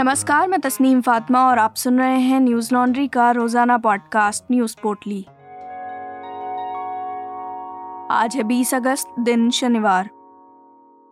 नमस्कार, मैं तस्नीम फातिमा और आप सुन रहे हैं न्यूज़ लॉन्ड्री का रोज़ाना पॉडकास्ट, न्यूज़ पोर्टली। आज है 20 अगस्त, दिन शनिवार।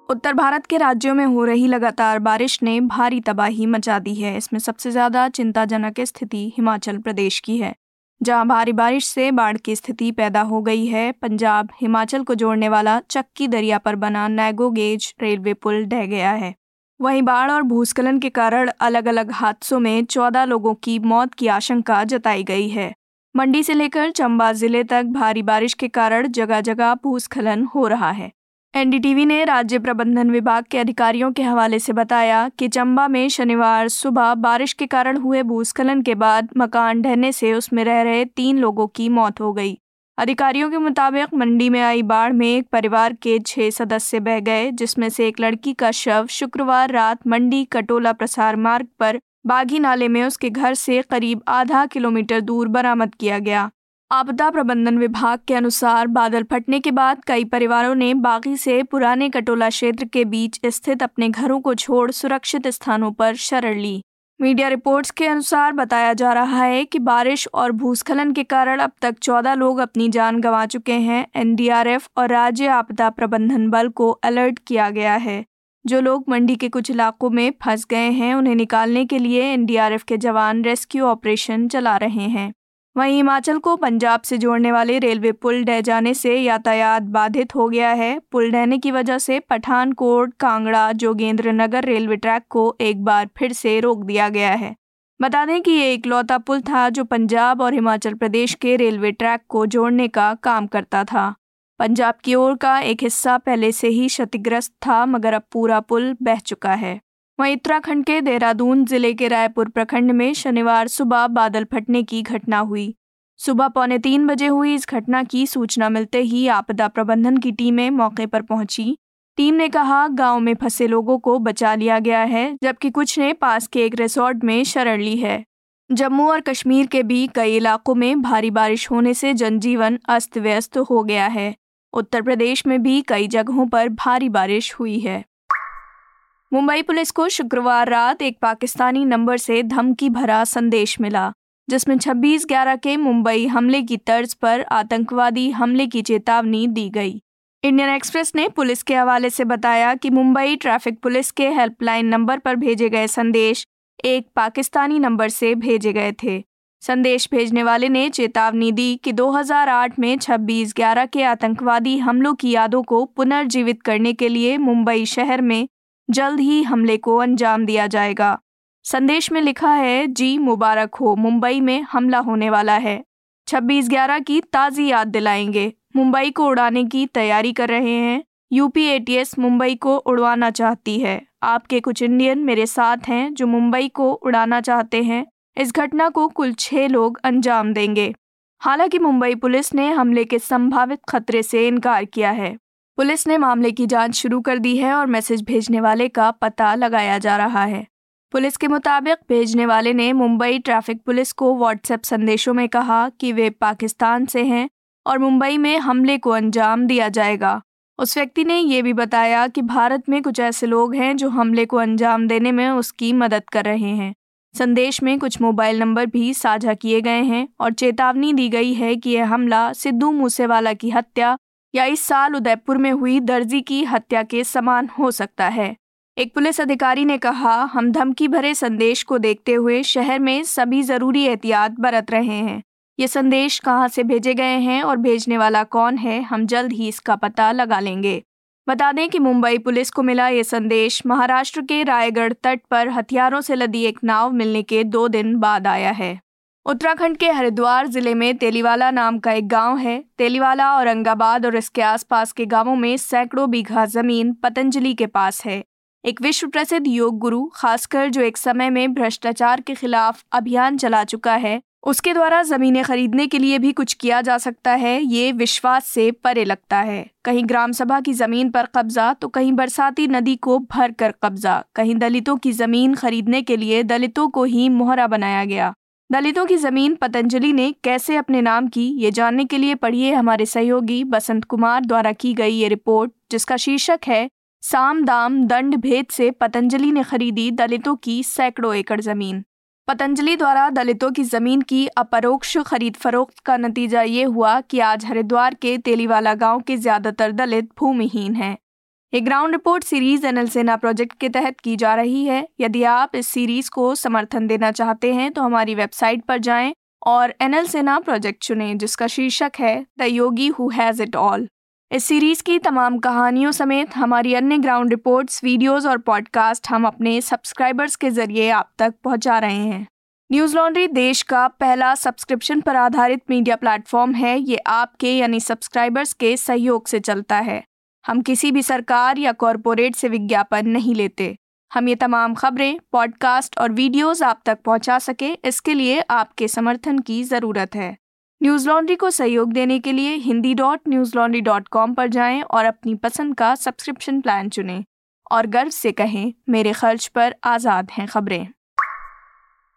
उत्तर भारत के राज्यों में हो रही लगातार बारिश ने भारी तबाही मचा दी है। इसमें सबसे ज़्यादा चिंताजनक स्थिति हिमाचल प्रदेश की है, जहाँ भारी बारिश से बाढ़ की स्थिति पैदा हो गई है। पंजाब, हिमाचल को जोड़ने वाला चक्की दरिया पर बना नैगो गेज रेलवे पुल ढह गया है। वहीं बाढ़ और भूस्खलन के कारण अलग अलग हादसों में चौदह लोगों की मौत की आशंका जताई गई है। मंडी से लेकर चंबा ज़िले तक भारी बारिश के कारण जगह जगह भूस्खलन हो रहा है। एनडीटीवी ने राज्य प्रबंधन विभाग के अधिकारियों के हवाले से बताया कि चंबा में शनिवार सुबह बारिश के कारण हुए भूस्खलन के बाद मकान ढहने से उसमें रह रहे तीन लोगों की मौत हो गई। अधिकारियों के मुताबिक मंडी में आई बाढ़ में एक परिवार के छह सदस्य बह गए, जिसमें से एक लड़की का शव शुक्रवार रात मंडी कटोला प्रसार मार्ग पर बागी नाले में उसके घर से करीब आधा किलोमीटर दूर बरामद किया गया। आपदा प्रबंधन विभाग के अनुसार बादल फटने के बाद कई परिवारों ने बागी से पुराने कटोला क्षेत्र के बीच स्थित अपने घरों को छोड़ सुरक्षित स्थानों पर शरण ली। मीडिया रिपोर्ट्स के अनुसार बताया जा रहा है कि बारिश और भूस्खलन के कारण अब तक 14 लोग अपनी जान गंवा चुके हैं। एनडीआरएफ और राज्य आपदा प्रबंधन बल को अलर्ट किया गया है। जो लोग मंडी के कुछ इलाकों में फंस गए हैं, उन्हें निकालने के लिए एनडीआरएफ के जवान रेस्क्यू ऑपरेशन चला रहे हैं। वहीं हिमाचल को पंजाब से जोड़ने वाले रेलवे पुल ढह जाने से यातायात बाधित हो गया है। पुल ढहने की वजह से पठानकोट, कांगड़ा जोगेंद्र नगर रेलवे ट्रैक को एक बार फिर से रोक दिया गया है। बता दें कि ये इकलौता पुल था जो पंजाब और हिमाचल प्रदेश के रेलवे ट्रैक को जोड़ने का काम करता था। पंजाब की ओर का एक हिस्सा पहले से ही क्षतिग्रस्त था, मगर अब पूरा पुल बह चुका है। वहीं उत्तराखंड के देहरादून ज़िले के रायपुर प्रखंड में शनिवार सुबह बादल फटने की घटना हुई। सुबह पौने तीन बजे हुई इस घटना की सूचना मिलते ही आपदा प्रबंधन की टीमें मौके पर पहुँची। टीम ने कहा, गाँव में फंसे लोगों को बचा लिया गया है, जबकि कुछ ने पास के एक रिसोर्ट में शरण ली है। जम्मू और कश्मीर के भी कई इलाकों में भारी बारिश होने से जनजीवन अस्त व्यस्त हो गया है। उत्तर प्रदेश में भी कई जगहों पर भारी बारिश हुई है। मुंबई पुलिस को शुक्रवार रात एक पाकिस्तानी नंबर से धमकी भरा संदेश मिला, जिसमें 26 ग्यारह के मुंबई हमले की तर्ज पर आतंकवादी हमले की चेतावनी दी गई। इंडियन एक्सप्रेस ने पुलिस के हवाले से बताया कि मुंबई ट्रैफ़िक पुलिस के हेल्पलाइन नंबर पर भेजे गए संदेश एक पाकिस्तानी नंबर से भेजे गए थे। संदेश भेजने वाले ने चेतावनी दी कि 2008 में 26 ग्यारह के आतंकवादी हमलों की यादों को पुनर्जीवित करने के लिए मुंबई शहर में जल्द ही हमले को अंजाम दिया जाएगा। संदेश में लिखा है, जी मुबारक हो, मुंबई में हमला होने वाला है। छब्बीस ग्यारह की ताज़ी याद दिलाएँगे। मुंबई को उड़ाने की तैयारी कर रहे हैं। यूपी एटीएस मुंबई को उड़वाना चाहती है। आपके कुछ इंडियन मेरे साथ हैं जो मुंबई को उड़ाना चाहते हैं। इस घटना को कुल छह लोग अंजाम देंगे। हालाँकि मुंबई पुलिस ने हमले के संभावित खतरे से इनकार किया है। पुलिस ने मामले की जाँच शुरू कर दी है और मैसेज भेजने वाले का पता लगाया जा रहा है। पुलिस के मुताबिक, भेजने वाले ने मुंबई ट्रैफ़िक पुलिस को व्हाट्सएप संदेशों में कहा कि वे पाकिस्तान से हैं और मुंबई में हमले को अंजाम दिया जाएगा। उस व्यक्ति ने यह भी बताया कि भारत में कुछ ऐसे लोग हैं जो हमले को अंजाम देने में उसकी मदद कर रहे हैं। संदेश में कुछ मोबाइल नंबर भी साझा किए गए हैं और चेतावनी दी गई है कि यह हमला सिद्धू मूसेवाला की हत्या या इस साल उदयपुर में हुई दर्जी की हत्या के समान हो सकता है। एक पुलिस अधिकारी ने कहा, हम धमकी भरे संदेश को देखते हुए शहर में सभी ज़रूरी एहतियात बरत रहे हैं। ये संदेश कहाँ से भेजे गए हैं और भेजने वाला कौन है, हम जल्द ही इसका पता लगा लेंगे। बता दें कि मुंबई पुलिस को मिला ये संदेश महाराष्ट्र के रायगढ़ तट पर हथियारों से लदी एक नाव मिलने के दो दिन बाद आया है। उत्तराखंड के हरिद्वार ज़िले में तेलीवाला नाम का एक गाँव है। तेलीवाला, औरंगाबाद और इसके आसपास के गाँवों में सैकड़ों बीघा ज़मीन पतंजलि के पास है। एक विश्व प्रसिद्ध योग गुरु, खासकर जो एक समय में भ्रष्टाचार के खिलाफ अभियान चला चुका है, उसके द्वारा जमीनें खरीदने के लिए भी कुछ किया जा सकता है, ये विश्वास से परे लगता है। कहीं ग्राम सभा की ज़मीन पर कब्जा तो कहीं बरसाती नदी को भर कर कब्जा। कहीं दलितों की ज़मीन खरीदने के लिए दलितों को ही मोहरा बनाया गया। दलितों की ज़मीन पतंजलि ने कैसे अपने नाम की, ये जानने के लिए पढ़िए हमारे सहयोगी बसंत कुमार द्वारा की गई ये रिपोर्ट, जिसका शीर्षक है, साम दाम दंड भेद से पतंजलि ने खरीदी दलितों की सैकड़ों एकड़ ज़मीन। पतंजलि द्वारा दलितों की ज़मीन की अपरोक्ष खरीद फरोख्त का नतीजा ये हुआ कि आज हरिद्वार के तेलीवाला गाँव के ज़्यादातर दलित भूमिहीन हैं। ये ground report series NL Sena project के तहत की जा रही है। यदि आप इस सीरीज़ को समर्थन देना चाहते हैं तो हमारी वेबसाइट पर जाएँ और एनएल सेना प्रोजेक्ट चुनें, जिसका शीर्षक है the Yogi who has it all इस सीरीज़ की तमाम कहानियों समेत हमारी अन्य ग्राउंड रिपोर्ट्स वीडियोस और पॉडकास्ट हम अपने सब्सक्राइबर्स के ज़रिए आप तक पहुँचा रहे हैं। न्यूज़ लॉन्ड्री देश का पहला सब्सक्रिप्शन पर आधारित मीडिया प्लेटफॉर्म है। ये आपके, यानी सब्सक्राइबर्स के सहयोग से चलता है। हम किसी भी सरकार या कॉरपोरेट से विज्ञापन नहीं लेते। हम ये तमाम खबरें, पॉडकास्ट और वीडियोस आप तक पहुँचा सके, इसके लिए आपके समर्थन की ज़रूरत है। न्यूज़ लॉन्ड्री को सहयोग देने के लिए Hindi dot news laundry dot com पर जाएँ और अपनी पसंद का सब्सक्रिप्शन प्लान चुनें। और गर्व से कहें, मेरे खर्च पर आज़ाद हैं खबरें।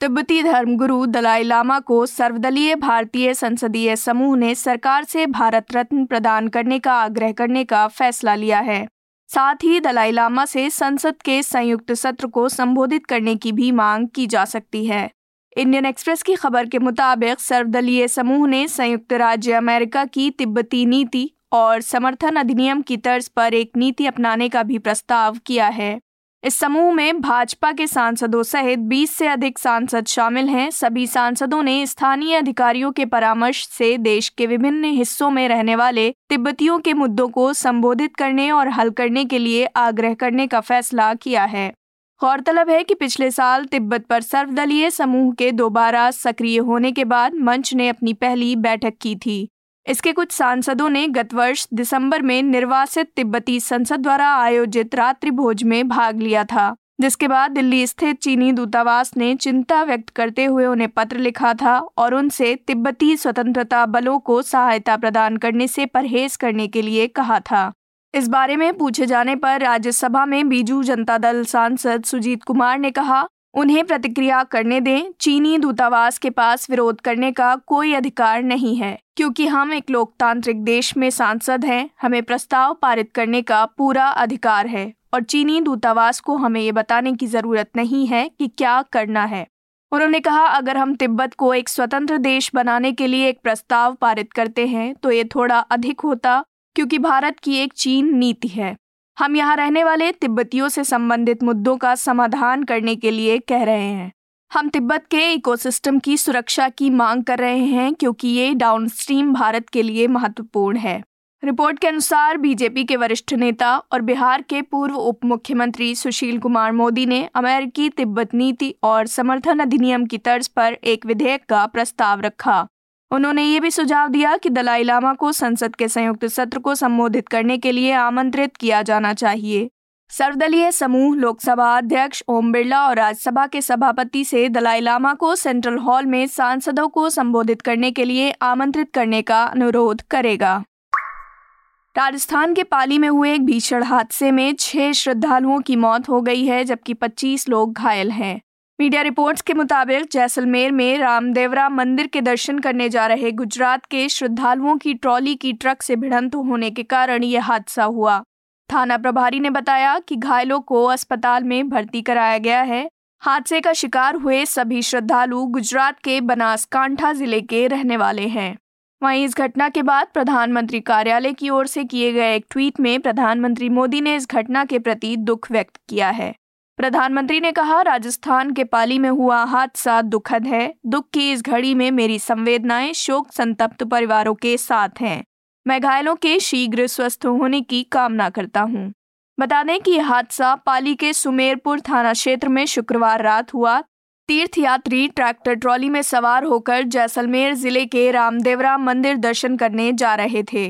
तिब्बती धर्मगुरु दलाई लामा को सर्वदलीय भारतीय संसदीय समूह ने सरकार से भारत रत्न प्रदान करने का आग्रह करने का फैसला लिया है। साथ ही दलाई लामा से संसद के संयुक्त सत्र को संबोधित करने की भी मांग की जा सकती है। इंडियन एक्सप्रेस की खबर के मुताबिक सर्वदलीय समूह ने संयुक्त राज्य अमेरिका की तिब्बती नीति और समर्थन अधिनियम की तर्ज पर एक नीति अपनाने का भी प्रस्ताव किया है। इस समूह में भाजपा के सांसदों सहित 20 से अधिक सांसद शामिल हैं। सभी सांसदों ने स्थानीय अधिकारियों के परामर्श से देश के विभिन्न हिस्सों में रहने वाले तिब्बतियों के मुद्दों को संबोधित करने और हल करने के लिए आग्रह करने का फैसला किया है। गौरतलब है कि पिछले साल तिब्बत पर सर्वदलीय समूह के दोबारा सक्रिय होने के बाद मंच ने अपनी पहली बैठक की थी। इसके कुछ सांसदों ने गत वर्ष दिसंबर में निर्वासित तिब्बती संसद द्वारा आयोजित रात्रि भोज में भाग लिया था, जिसके बाद दिल्ली स्थित चीनी दूतावास ने चिंता व्यक्त करते हुए उन्हें पत्र लिखा था और उनसे तिब्बती स्वतंत्रता बलों को सहायता प्रदान करने से परहेज करने के लिए कहा था। इस बारे में पूछे जाने पर राज्यसभा में बीजू जनता दल सांसद सुजीत कुमार ने कहा, उन्हें प्रतिक्रिया करने दें, चीनी दूतावास के पास विरोध करने का कोई अधिकार नहीं है। क्योंकि हम एक लोकतांत्रिक देश में सांसद हैं, हमें प्रस्ताव पारित करने का पूरा अधिकार है और चीनी दूतावास को हमें ये बताने की ज़रूरत नहीं है कि क्या करना है। उन्होंने कहा, अगर हम तिब्बत को एक स्वतंत्र देश बनाने के लिए एक प्रस्ताव पारित करते हैं तो ये थोड़ा अधिक होता, क्योंकि भारत की एक चीन नीति है। हम यहाँ रहने वाले तिब्बतियों से संबंधित मुद्दों का समाधान करने के लिए कह रहे हैं। हम तिब्बत के इकोसिस्टम की सुरक्षा की मांग कर रहे हैं क्योंकि ये डाउनस्ट्रीम भारत के लिए महत्वपूर्ण है। रिपोर्ट के अनुसार बीजेपी के वरिष्ठ नेता और बिहार के पूर्व उप मुख्यमंत्री सुशील कुमार मोदी ने अमेरिकी तिब्बत नीति और समर्थन अधिनियम की तर्ज पर एक विधेयक का प्रस्ताव रखा। उन्होंने ये भी सुझाव दिया कि दलाई लामा को संसद के संयुक्त सत्र को संबोधित करने के लिए आमंत्रित किया जाना चाहिए। सर्वदलीय समूह, लोकसभा अध्यक्ष ओम बिरला और राज्यसभा के सभापति से दलाई लामा को सेंट्रल हॉल में सांसदों को संबोधित करने के लिए आमंत्रित करने का अनुरोध करेगा। राजस्थान के पाली में हुए एक भीषण हादसे में छह श्रद्धालुओं की मौत हो गई है, जबकि 25 लोग घायल हैं। मीडिया रिपोर्ट्स के मुताबिक जैसलमेर में रामदेवरा मंदिर के दर्शन करने जा रहे गुजरात के श्रद्धालुओं की ट्रॉली की ट्रक से भिड़ंत होने के कारण यह हादसा हुआ। थाना प्रभारी ने बताया कि घायलों को अस्पताल में भर्ती कराया गया है। हादसे का शिकार हुए सभी श्रद्धालु गुजरात के बनासकांठा ज़िले के रहने वाले हैं। वहीं इस घटना के बाद प्रधानमंत्री कार्यालय की ओर से किए गए एक ट्वीट में प्रधानमंत्री मोदी ने इस घटना के प्रति दुख व्यक्त किया है। प्रधानमंत्री ने कहा, राजस्थान के पाली में हुआ हादसा दुखद है। दुख की इस घड़ी में मेरी संवेदनाएँ शोक संतप्त परिवारों के साथ हैं। मैं घायलों के शीघ्र स्वस्थ होने की कामना करता हूँ। बता दें कि हादसा पाली के सुमेरपुर थाना क्षेत्र में शुक्रवार रात हुआ। तीर्थ यात्री ट्रैक्टर ट्रॉली में सवार होकर जैसलमेर ज़िले के रामदेवरा मंदिर दर्शन करने जा रहे थे।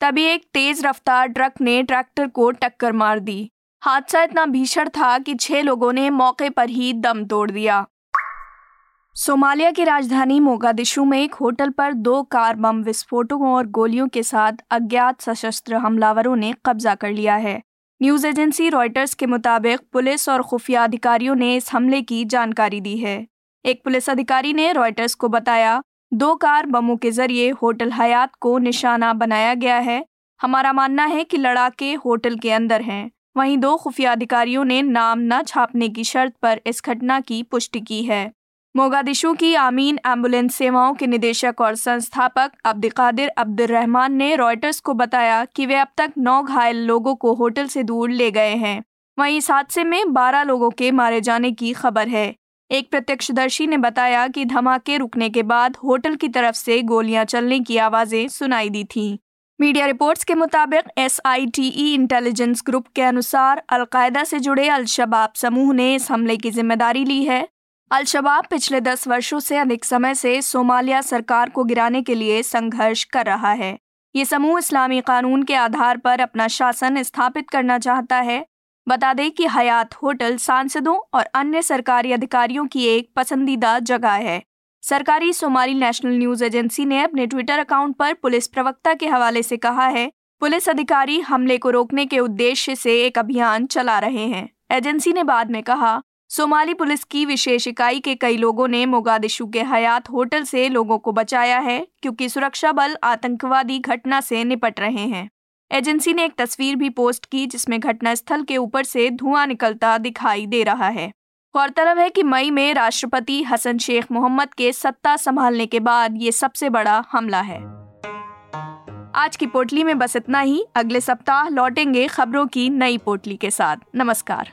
तभी एक तेज रफ्तार ट्रक ने ट्रैक्टर को टक्कर मार दी। हादसा इतना भीषण था कि छह लोगों ने मौके पर ही दम तोड़ दिया। सोमालिया की राजधानी मोगादिशु में एक होटल पर दो कार बम विस्फोटकों और गोलियों के साथ अज्ञात सशस्त्र हमलावरों ने कब्जा कर लिया है। न्यूज़ एजेंसी रॉयटर्स के मुताबिक पुलिस और खुफिया अधिकारियों ने इस हमले की जानकारी दी है। एक पुलिस अधिकारी ने रॉयटर्स को बताया, दो कार बमों के ज़रिए होटल हयात को निशाना बनाया गया है। हमारा मानना है कि लड़ाके होटल के अंदर हैं। वहीं दो खुफिया अधिकारियों ने नाम न छापने की शर्त पर इस घटना की पुष्टि की है। मोगादिशु की आमीन एंबुलेंस सेवाओं के निदेशक और संस्थापक अब्दुल अब्दुलरहमान ने रॉयटर्स को बताया कि वे अब तक नौ घायल लोगों को होटल से दूर ले गए हैं। वहीं इस हादसे में 12 लोगों के मारे जाने की खबर है। एक प्रत्यक्षदर्शी ने बताया कि धमाके रुकने के बाद होटल की तरफ़ से गोलियाँ चलने की आवाज़ें सुनाई दी थीं। मीडिया रिपोर्ट्स के मुताबिक एसआईटीई इंटेलिजेंस ग्रुप के अनुसार अलकायदा से जुड़े अलशबाब समूह ने इस हमले की ज़िम्मेदारी ली है। अलशबाब पिछले दस वर्षों से अधिक समय से सोमालिया सरकार को गिराने के लिए संघर्ष कर रहा है। ये समूह इस्लामी कानून के आधार पर अपना शासन स्थापित करना चाहता है। बता दें कि हयात होटल सांसदों और अन्य सरकारी अधिकारियों की एक पसंदीदा जगह है। सरकारी सोमाली नेशनल न्यूज़ एजेंसी ने अपने ट्विटर अकाउंट पर पुलिस प्रवक्ता के हवाले से कहा है, पुलिस अधिकारी हमले को रोकने के उद्देश्य से एक अभियान चला रहे हैं। एजेंसी ने बाद में कहा सोमाली पुलिस की विशेष इकाई के कई लोगों ने मोगादिशु के हयात होटल से लोगों को बचाया है, क्योंकि सुरक्षा बल आतंकवादी घटना से निपट रहे हैं। एजेंसी ने एक तस्वीर भी पोस्ट की जिसमें घटनास्थल के ऊपर से धुआँ निकलता दिखाई दे रहा है। गौरतलब है कि मई में राष्ट्रपति हसन शेख मोहम्मद के सत्ता संभालने के बाद ये सबसे बड़ा हमला है। आज की पोटली में बस इतना ही। अगले सप्ताह लौटेंगे खबरों की नई पोटली के साथ। नमस्कार।